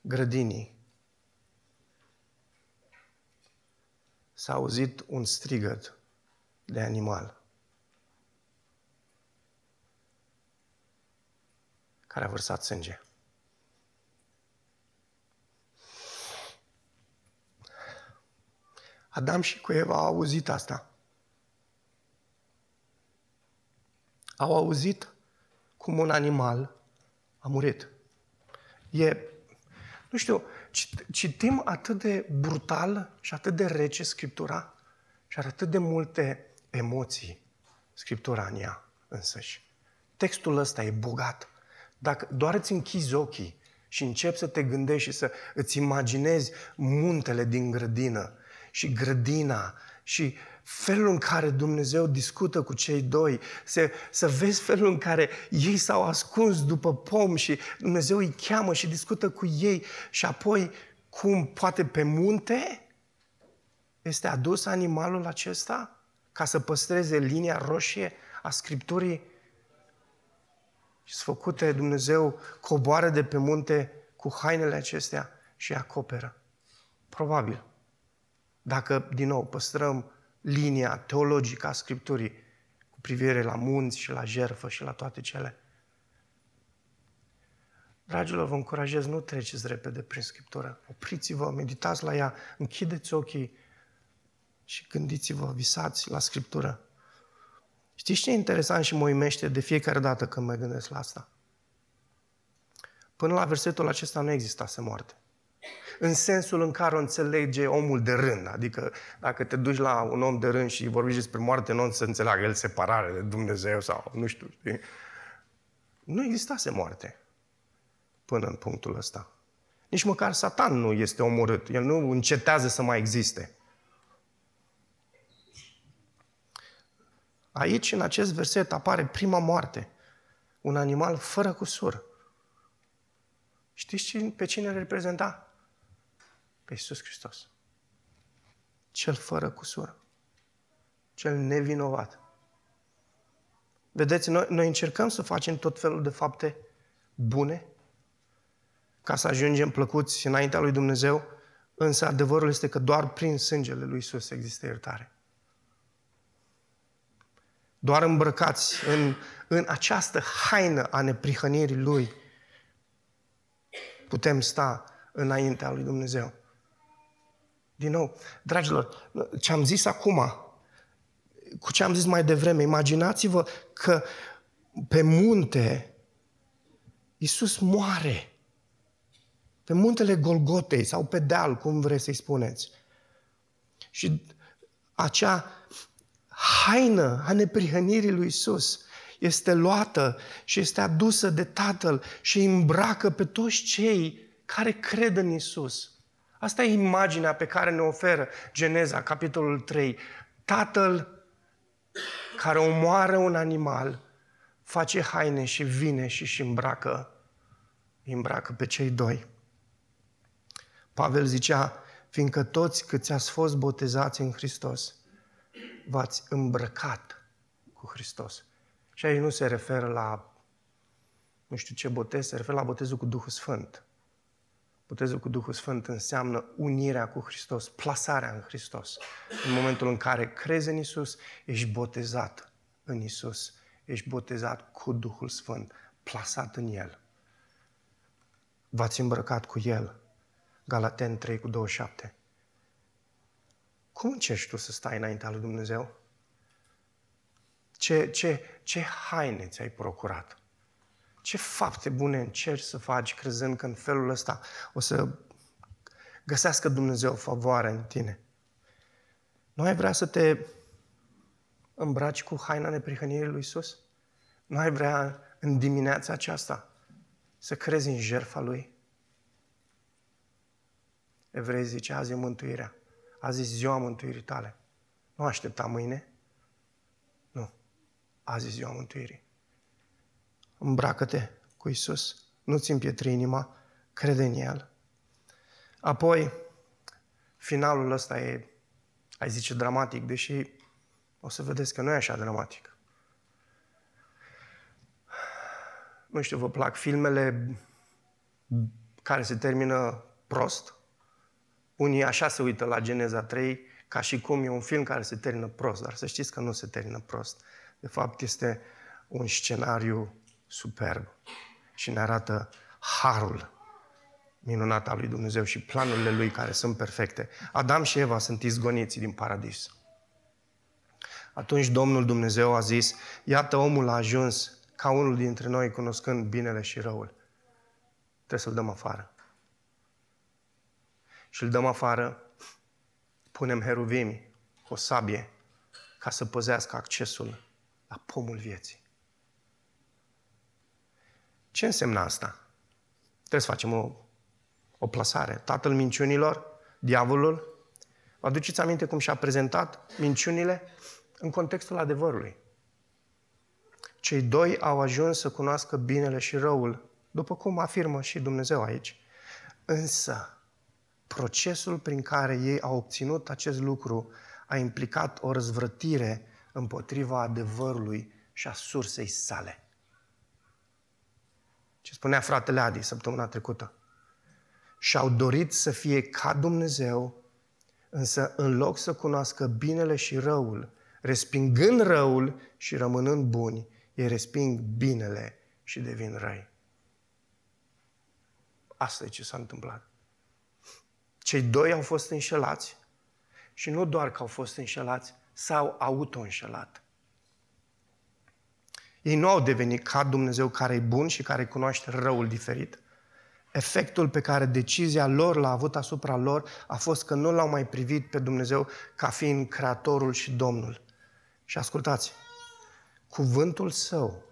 grădinii s-a auzit un strigăt de animal care a vărsat sânge. Adam și cu Eva au auzit asta. Au auzit cum un animal a murit. E, nu știu, citim atât de brutal și atât de rece Scriptura și are atât de multe emoții Scriptura în ea însăși. Textul ăsta e bogat. Dacă doar îți închizi ochii și începi să te gândești și să îți imaginezi muntele din grădină și grădina și felul în care Dumnezeu discută cu cei doi, să, să vezi felul în care ei s-au ascuns după pom și Dumnezeu îi cheamă și discută cu ei și apoi cum poate pe munte este adus animalul acesta ca să păstreze linia roșie a Scripturii și făcute Dumnezeu coboară de pe munte cu hainele acestea și acoperă. Probabil. Dacă, din nou, păstrăm linia teologică a Scripturii cu privire la munți și la jerfă și la toate cele. Dragilor, vă încurajez, nu treceți repede prin Scriptură. Opriți-vă, meditați la ea, închideți ochii și gândiți-vă, visați la Scriptură. Știți ce e interesant și mă uimește de fiecare dată când mă gândesc la asta? Până la versetul acesta nu existase moarte în sensul în care o înțelege omul de rând. Adică dacă te duci la un om de rând și vorbești despre moarte, nu o să înțeleagă el separare de Dumnezeu sau nu știu. Știi? Nu existase moarte până în punctul ăsta. Nici măcar Satan nu este omorât. El nu încetează să mai existe. Aici, în acest verset, apare prima moarte. Un animal fără cusur. Știți pe cine reprezenta? Pe Iisus Hristos. Cel fără cusură. Cel nevinovat. Vedeți, noi, noi încercăm să facem tot felul de fapte bune ca să ajungem plăcuți înaintea lui Dumnezeu, însă adevărul este că doar prin sângele lui Iisus există iertare. Doar îmbrăcați în, în această haină a neprihănirii Lui, putem sta înaintea lui Dumnezeu. Din nou, dragilor, ce am zis acum, cu ce am zis mai devreme, imaginați-vă că pe munte Iisus moare. Pe muntele Golgotei sau pe deal, cum vreți să-i spuneți. Și acea haină a neprihănirii lui Iisus este luată și este adusă de Tatăl și îmbracă pe toți cei care cred în Iisus. Asta e imaginea pe care ne oferă Geneza, capitolul 3. Tatăl care omoară un animal, face haine și vine și își îmbracă, îmbracă pe cei doi. Pavel zicea, fiindcă toți câți ați fost botezați în Hristos, v-ați îmbrăcat cu Hristos. Și aici nu se referă la nu știu ce botez, se referă la botezul cu Duhul Sfânt. Botezul cu Duhul Sfânt înseamnă unirea cu Hristos, plasarea în Hristos. În momentul în care crezi în Isus, ești botezat în Isus, ești botezat cu Duhul Sfânt, plasat în El. V-ați îmbrăcat cu El. Galaten 3 cu 27. Cum încerci tu să stai înaintea lui Dumnezeu? Ce, ce, ce haine ți-ai procurat? Ce fapte bune încerci să faci crezând că în felul ăsta o să găsească Dumnezeu favoare în tine? Nu ai vrea să te îmbraci cu haina neprihănirii lui Isus? Nu ai vrea în dimineața aceasta să crezi în jertfa Lui? Evrei zice, azi e mântuirea. Azi e ziua mântuirii tale. Nu aștepta mâine. Nu. Azi e ziua mântuirii. Îmbracă-te cu Isus. Nu-ți împietri inima. Crede în El. Apoi, finalul ăsta e, ai zice, dramatic, deși o să vedeți că nu e așa dramatic. Nu știu, vă plac filmele care se termină prost? Unii așa se uită la Geneza 3, ca și cum e un film care se termină prost, dar să știți că nu se termină prost. De fapt, este un scenariu superb și ne arată harul minunat al lui Dumnezeu și planurile lui care sunt perfecte. Adam și Eva sunt izgoniți din paradis. Atunci Domnul Dumnezeu a zis, iată omul a ajuns ca unul dintre noi cunoscând binele și răul. Trebuie să-l dăm afară. Și îl dăm afară, punem heruvimi, o sabie, ca să păzească accesul la pomul vieții. Ce înseamnă asta? Trebuie să facem o, o plasare. Tatăl minciunilor, diavolul, vă aduceți aminte cum și-a prezentat minciunile în contextul adevărului. Cei doi au ajuns să cunoască binele și răul, după cum afirmă și Dumnezeu aici. Însă, procesul prin care ei au obținut acest lucru a implicat o răzvrătire împotriva adevărului și a sursei sale. Ce spunea fratele Adi săptămâna trecută. Și-au dorit să fie ca Dumnezeu, însă în loc să cunoască binele și răul, respingând răul și rămânând buni, ei resping binele și devin răi. Asta e ce s-a întâmplat. Cei doi au fost înșelați și nu doar că au fost înșelați, s-au auto-înșelat. Ei nu au devenit ca Dumnezeu care e bun și care cunoaște răul diferit. Efectul pe care decizia lor l-a avut asupra lor a fost că nu l-au mai privit pe Dumnezeu ca fiind Creatorul și Domnul. Și ascultați, cuvântul său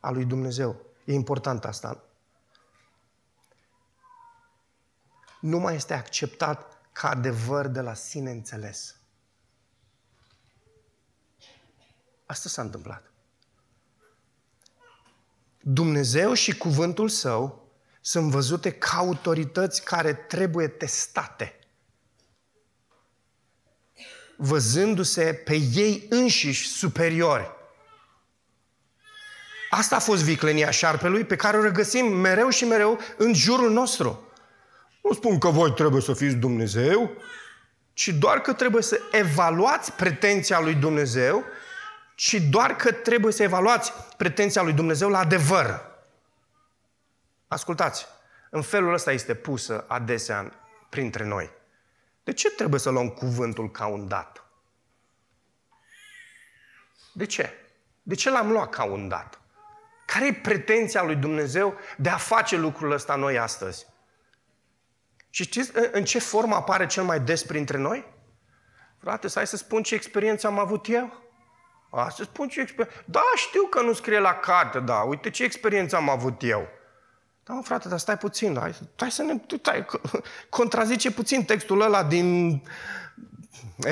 al lui Dumnezeu, e important asta, nu mai este acceptat ca adevăr de la sine înțeles. Asta s-a întâmplat. Dumnezeu și cuvântul său sunt văzute ca autorități care trebuie testate. Văzându-se pe ei înșiși superiori. Asta a fost viclenia șarpelui pe care o regăsim mereu și mereu în jurul nostru. Nu spun că voi trebuie să fiți Dumnezeu, ci doar că trebuie să evaluați pretenția lui Dumnezeu, ci doar că trebuie să evaluați pretenția lui Dumnezeu la adevăr. Ascultați, în felul ăsta este pusă adesea printre noi. De ce trebuie să luăm cuvântul ca un dat? De ce? De ce l-am luat ca un dat? Care e pretenția lui Dumnezeu de a face lucrul ăsta noi astăzi? Și știți în ce formă apare cel mai des printre noi? Frate, să hai să spun ce experiență am avut eu? A, să spun ce experiență... Da, știu că nu scrie la carte, da, uite ce experiență am avut eu. Da, mă, frate, dar stai puțin, hai, stai să ne... Stai, contrazice puțin textul ăla din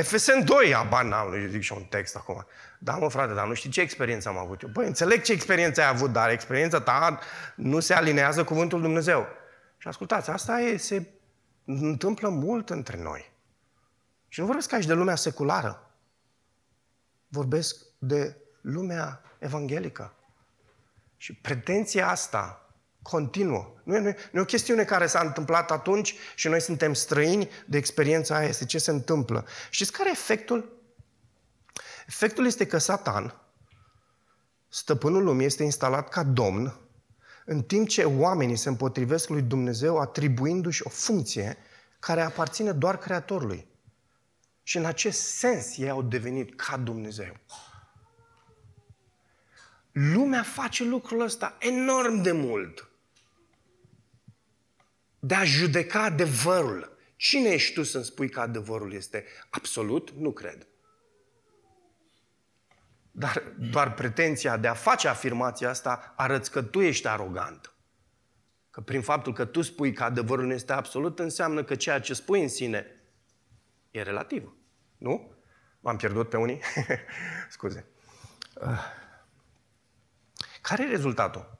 FSN 2, aba n-am, zic și un text acum. Da, mă, frate, dar nu știi ce experiență am avut eu. Băi, înțeleg ce experiență ai avut, dar experiența ta nu se alinează cuvântul Dumnezeu. Și ascultați, asta e, se întâmplă mult între noi. Și nu vorbesc aici de lumea seculară. Vorbesc de lumea evanghelică. Și pretenția asta continuă. Nu e, nu, e, nu e o chestiune care s-a întâmplat atunci și noi suntem străini de experiența aia. Este ce se întâmplă. Știți care e efectul? Efectul este că Satan, stăpânul lumii, este instalat ca domn în timp ce oamenii se împotrivesc lui Dumnezeu atribuindu-și o funcție care aparține doar Creatorului. Și în acest sens ei au devenit ca Dumnezeu. Lumea face lucrul ăsta enorm de mult. De a judeca adevărul. Cine ești tu să-mi spui că adevărul este absolut? Nu cred. Dar doar pretenția de a face afirmația asta arăți că tu ești arogant. Că prin faptul că tu spui că adevărul nu este absolut, înseamnă că ceea ce spui în sine e relativ. Nu? M-am pierdut pe unii? Scuze. Uh. Care e rezultatul?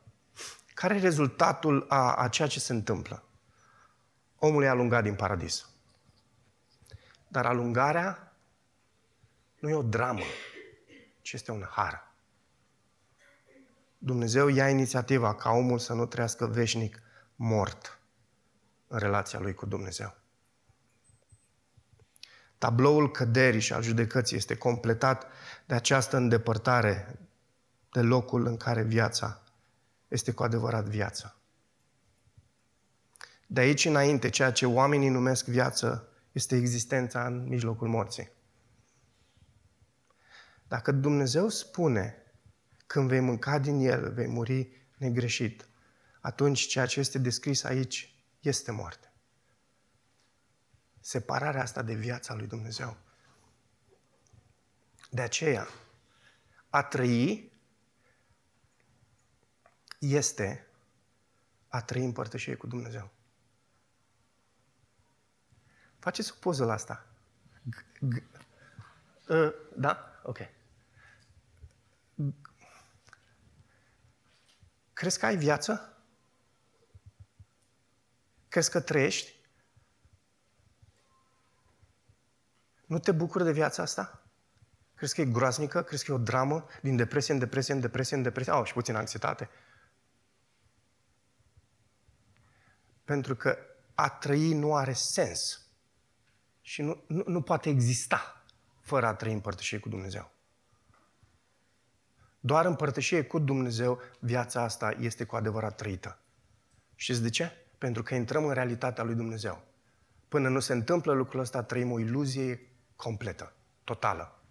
Care e rezultatul a, a ceea ce se întâmplă? Omul e alungat din paradis. Dar alungarea nu e o dramă, ci este un har. Dumnezeu ia inițiativa ca omul să nu trăiască veșnic mort în relația lui cu Dumnezeu. Tabloul căderii și al judecății este completat de această îndepărtare de locul în care viața este cu adevărat viață. De aici înainte, ceea ce oamenii numesc viață este existența în mijlocul morții. Dacă Dumnezeu spune când vei mânca din el, vei muri negreșit, atunci ceea ce este descris aici este moarte. Separarea asta de viața lui Dumnezeu. De aceea, a trăi este a trăi în părtășie cu Dumnezeu. Faceți o poză la asta. G- g- uh, da? Ok. Crezi că ai viață? Crezi că trăiești? Nu te bucuri de viața asta? Crezi că e groaznică? Crezi că e o dramă? Din depresie în depresie, în depresie, în depresie? Au, și puțin anxietate. Pentru că a trăi nu are sens. Și nu, nu, nu poate exista fără a trăi în părtășie cu Dumnezeu. Doar în părtășie cu Dumnezeu viața asta este cu adevărat trăită. Știți de ce? Pentru că intrăm în realitatea lui Dumnezeu. Până nu se întâmplă lucrul ăsta, trăim o iluzie completă, totală.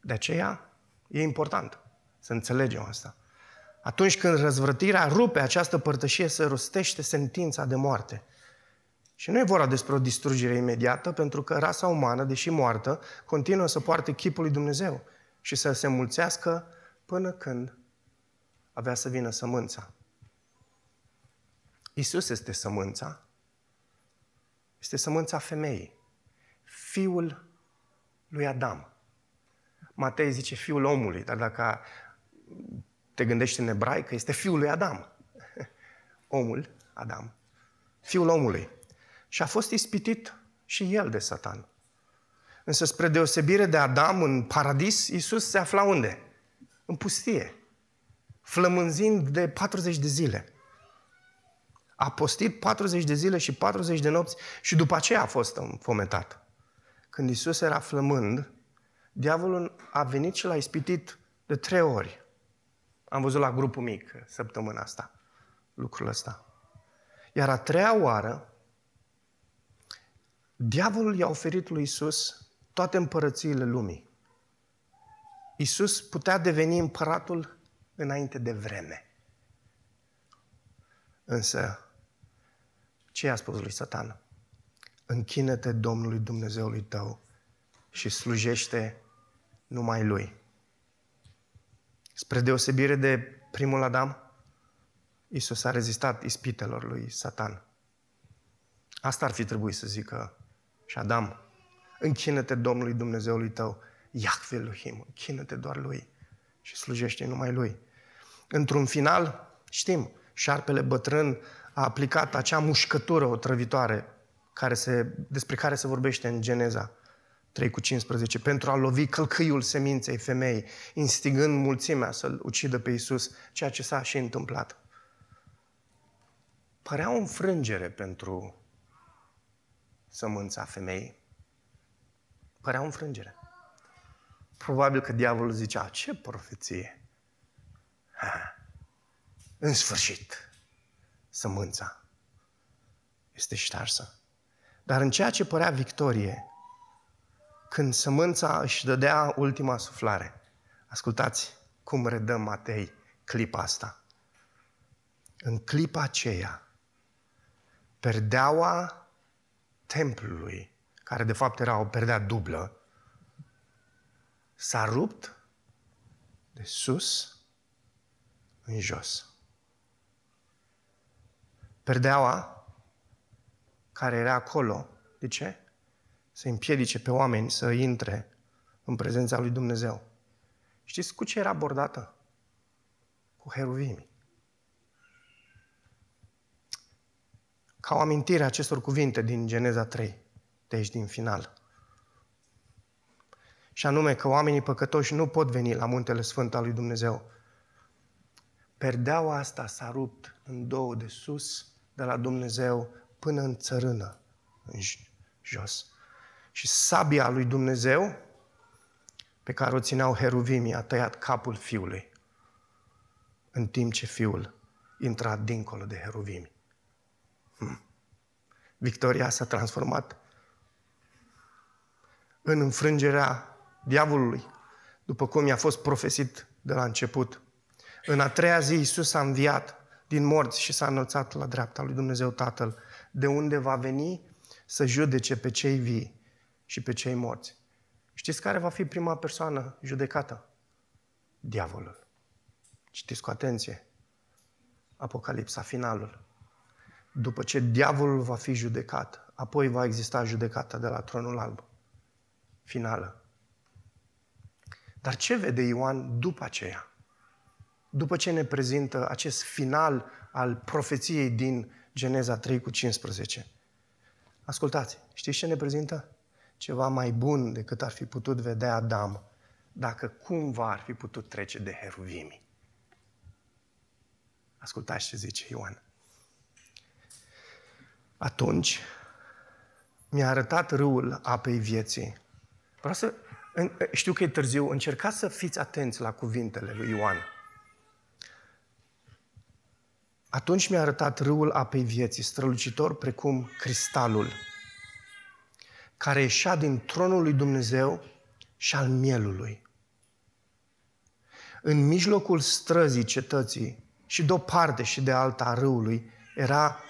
De aceea e important să înțelegem asta. Atunci când răzvrătirea rupe această părtășie, se rostește sentința de moarte. Și nu e vorba despre o distrugere imediată, pentru că rasa umană, deși moartă, continuă să poarte chipul lui Dumnezeu și să se mulțească până când avea să vină sămânța. Isus este sămânța, este sămânța femeii, fiul lui Adam. Matei zice fiul omului, dar dacă te gândești în ebraică, este fiul lui Adam. Omul, Adam, fiul omului. Și a fost ispitit și el de Satan. Însă, spre deosebire de Adam în paradis, Iisus se afla unde? În pustie, flămânzind de 40 de zile. A postit 40 de zile și 40 de nopți și după aceea a fost înfometat. Când Iisus era flămând, diavolul a venit și l-a ispitit de trei ori. Am văzut la grupul mic săptămâna asta lucrul ăsta. Iar a treia oară, diavolul i-a oferit lui Isus toate împărățiile lumii. Isus putea deveni împăratul înainte de vreme. Însă, ce i-a spus lui Satan? Închină-te Domnului Dumnezeului tău și slujește numai Lui. Spre deosebire de primul Adam, Isus a rezistat ispitelor lui Satan. Asta ar fi trebuit să zică și Adam. Închină-te Domnului Dumnezeului tău, Iahve Elohim, închină-te doar Lui și slujește numai Lui. Într-un final, știm, șarpele bătrân a aplicat acea mușcătură otrăvitoare care se, despre care se vorbește în Geneza. 3 cu 15, pentru a lovi călcâiul seminței femei, instigând mulțimea să-l ucidă pe Isus, ceea ce s-a și întâmplat. Părea o înfrângere pentru sămânța femeii. Părea o înfrângere. Probabil că diavolul zicea, ce profeție! Ha, în sfârșit, sămânța este ștarsă. Dar în ceea ce părea victorie, când sămânța își dădea ultima suflare, ascultați cum redă Matei clipa asta. În clipa aceea, perdeaua templului, care de fapt era o perdea dublă, s-a rupt de sus în jos. Perdeaua care era acolo, de ce? Să împiedice pe oameni să intre în prezența lui Dumnezeu. Știți cu ce era bordată? Cu heruvimi. Ca o amintire a acestor cuvinte din Geneza 3, de aici din final. Și anume că oamenii păcătoși nu pot veni la muntele sfânt al lui Dumnezeu. Perdeaua asta s-a rupt în două de sus, de la Dumnezeu până în țărână, în jos. Și sabia lui Dumnezeu, pe care o țineau heruvimii, a tăiat capul fiului, în timp ce fiul intra dincolo de heruvimi. Hmm. Victoria s-a transformat în înfrângerea diavolului, după cum i-a fost profesit de la început. În a treia zi Iisus a înviat din morți și s-a înălțat la dreapta lui Dumnezeu Tatăl, de unde va veni să judece pe cei vii și pe cei morți. Știți care va fi prima persoană judecată? Diavolul. Citiți cu atenție. Apocalipsa, finalul. După ce diavolul va fi judecat, apoi va exista judecata de la tronul alb. Finală. Dar ce vede Ioan după aceea? După ce ne prezintă acest final al profeției din Geneza 3 cu 15. Ascultați, știți ce ne prezintă? Ceva mai bun decât ar fi putut vedea Adam dacă cumva ar fi putut trece de heruvimi. Ascultați ce zice Ioan. Atunci mi-a arătat râul apei vieții. Vreau să, știu că e târziu, încercați să fiți atenți la cuvintele lui Ioan. Atunci mi-a arătat râul apei vieții, strălucitor precum cristalul, care ieșea din tronul lui Dumnezeu și al mielului. În mijlocul străzii cetății și de o parte și de alta a râului era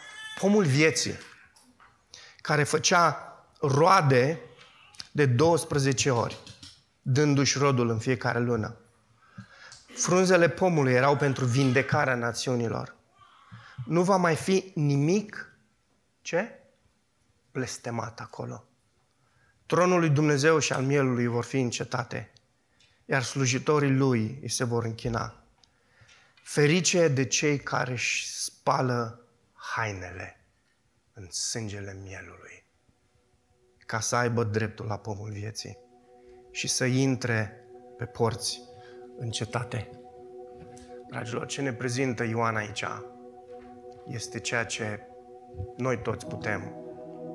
pomul vieții, care făcea roade de 12 ori, dându-și rodul în fiecare lună. Frunzele pomului erau pentru vindecarea națiunilor. Nu va mai fi nimic, ce? Blestemat acolo. Tronul lui Dumnezeu și al mielului vor fi încetate, iar slujitorii lui îi se vor închina. Ferice de cei care își spală hainele în sângele mielului, ca să aibă dreptul la pomul vieții și să intre pe porți în cetate. Dragilor, ce ne prezintă Ioan aici este ceea ce noi toți putem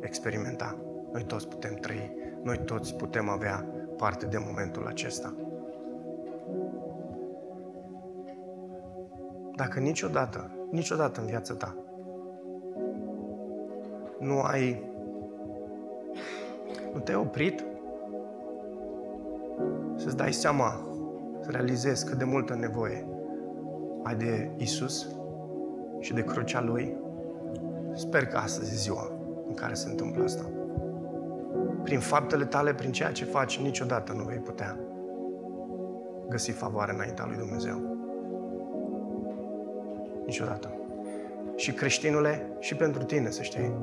experimenta, noi toți putem trăi, noi toți putem avea parte de momentul acesta. Dacă niciodată, niciodată în viața ta nu ai nu te-ai oprit să-ți dai seama, să realizezi cât de multă nevoie ai de Isus și de crucea Lui. Sper că astăzi e ziua în care se întâmplă asta. Prin faptele tale, prin ceea ce faci, niciodată nu vei putea găsi favoare înaintea lui Dumnezeu. Niciodată. Și creștinule, și pentru tine, să știi,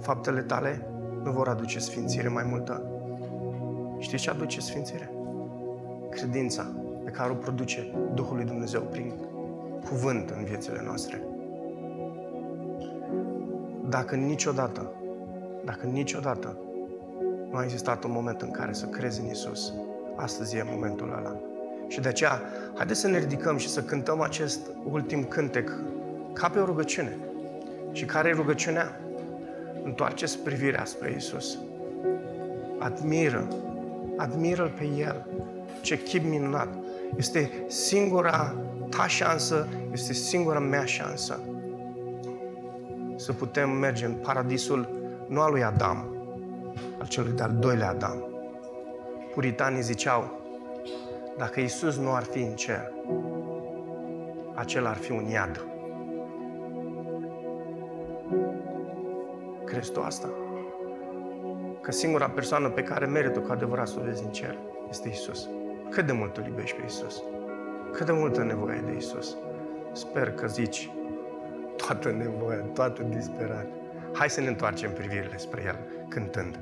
faptele tale nu vor aduce sfințire mai multă. Știi ce aduce sfințire? Credința pe care o produce Duhul lui Dumnezeu prin cuvânt în viețile noastre. Dacă niciodată, dacă niciodată nu a existat un moment în care să crezi în Isus, astăzi e momentul ăla. Și de aceea, haideți să ne ridicăm și să cântăm acest ultim cântec ca pe o rugăciune. Și care e rugăciunea? Întoarceți privirea spre Isus. Admiră, admiră pe El. Ce chip minunat! Este singura ta șansă, este singura mea șansă să putem merge în paradisul nu al lui Adam, al celui de-al doilea Adam. Puritanii ziceau, dacă Isus nu ar fi în cer, acela ar fi un iad. Crezi tu asta? Că singura persoană pe care merită cu adevărat să o vezi în cer este Isus. Cât de mult îl iubești pe Isus? Cât de multă nevoie ai de Isus? Sper că zici toată nevoia, toată disperarea. Hai să ne întoarcem privirile spre El cântând.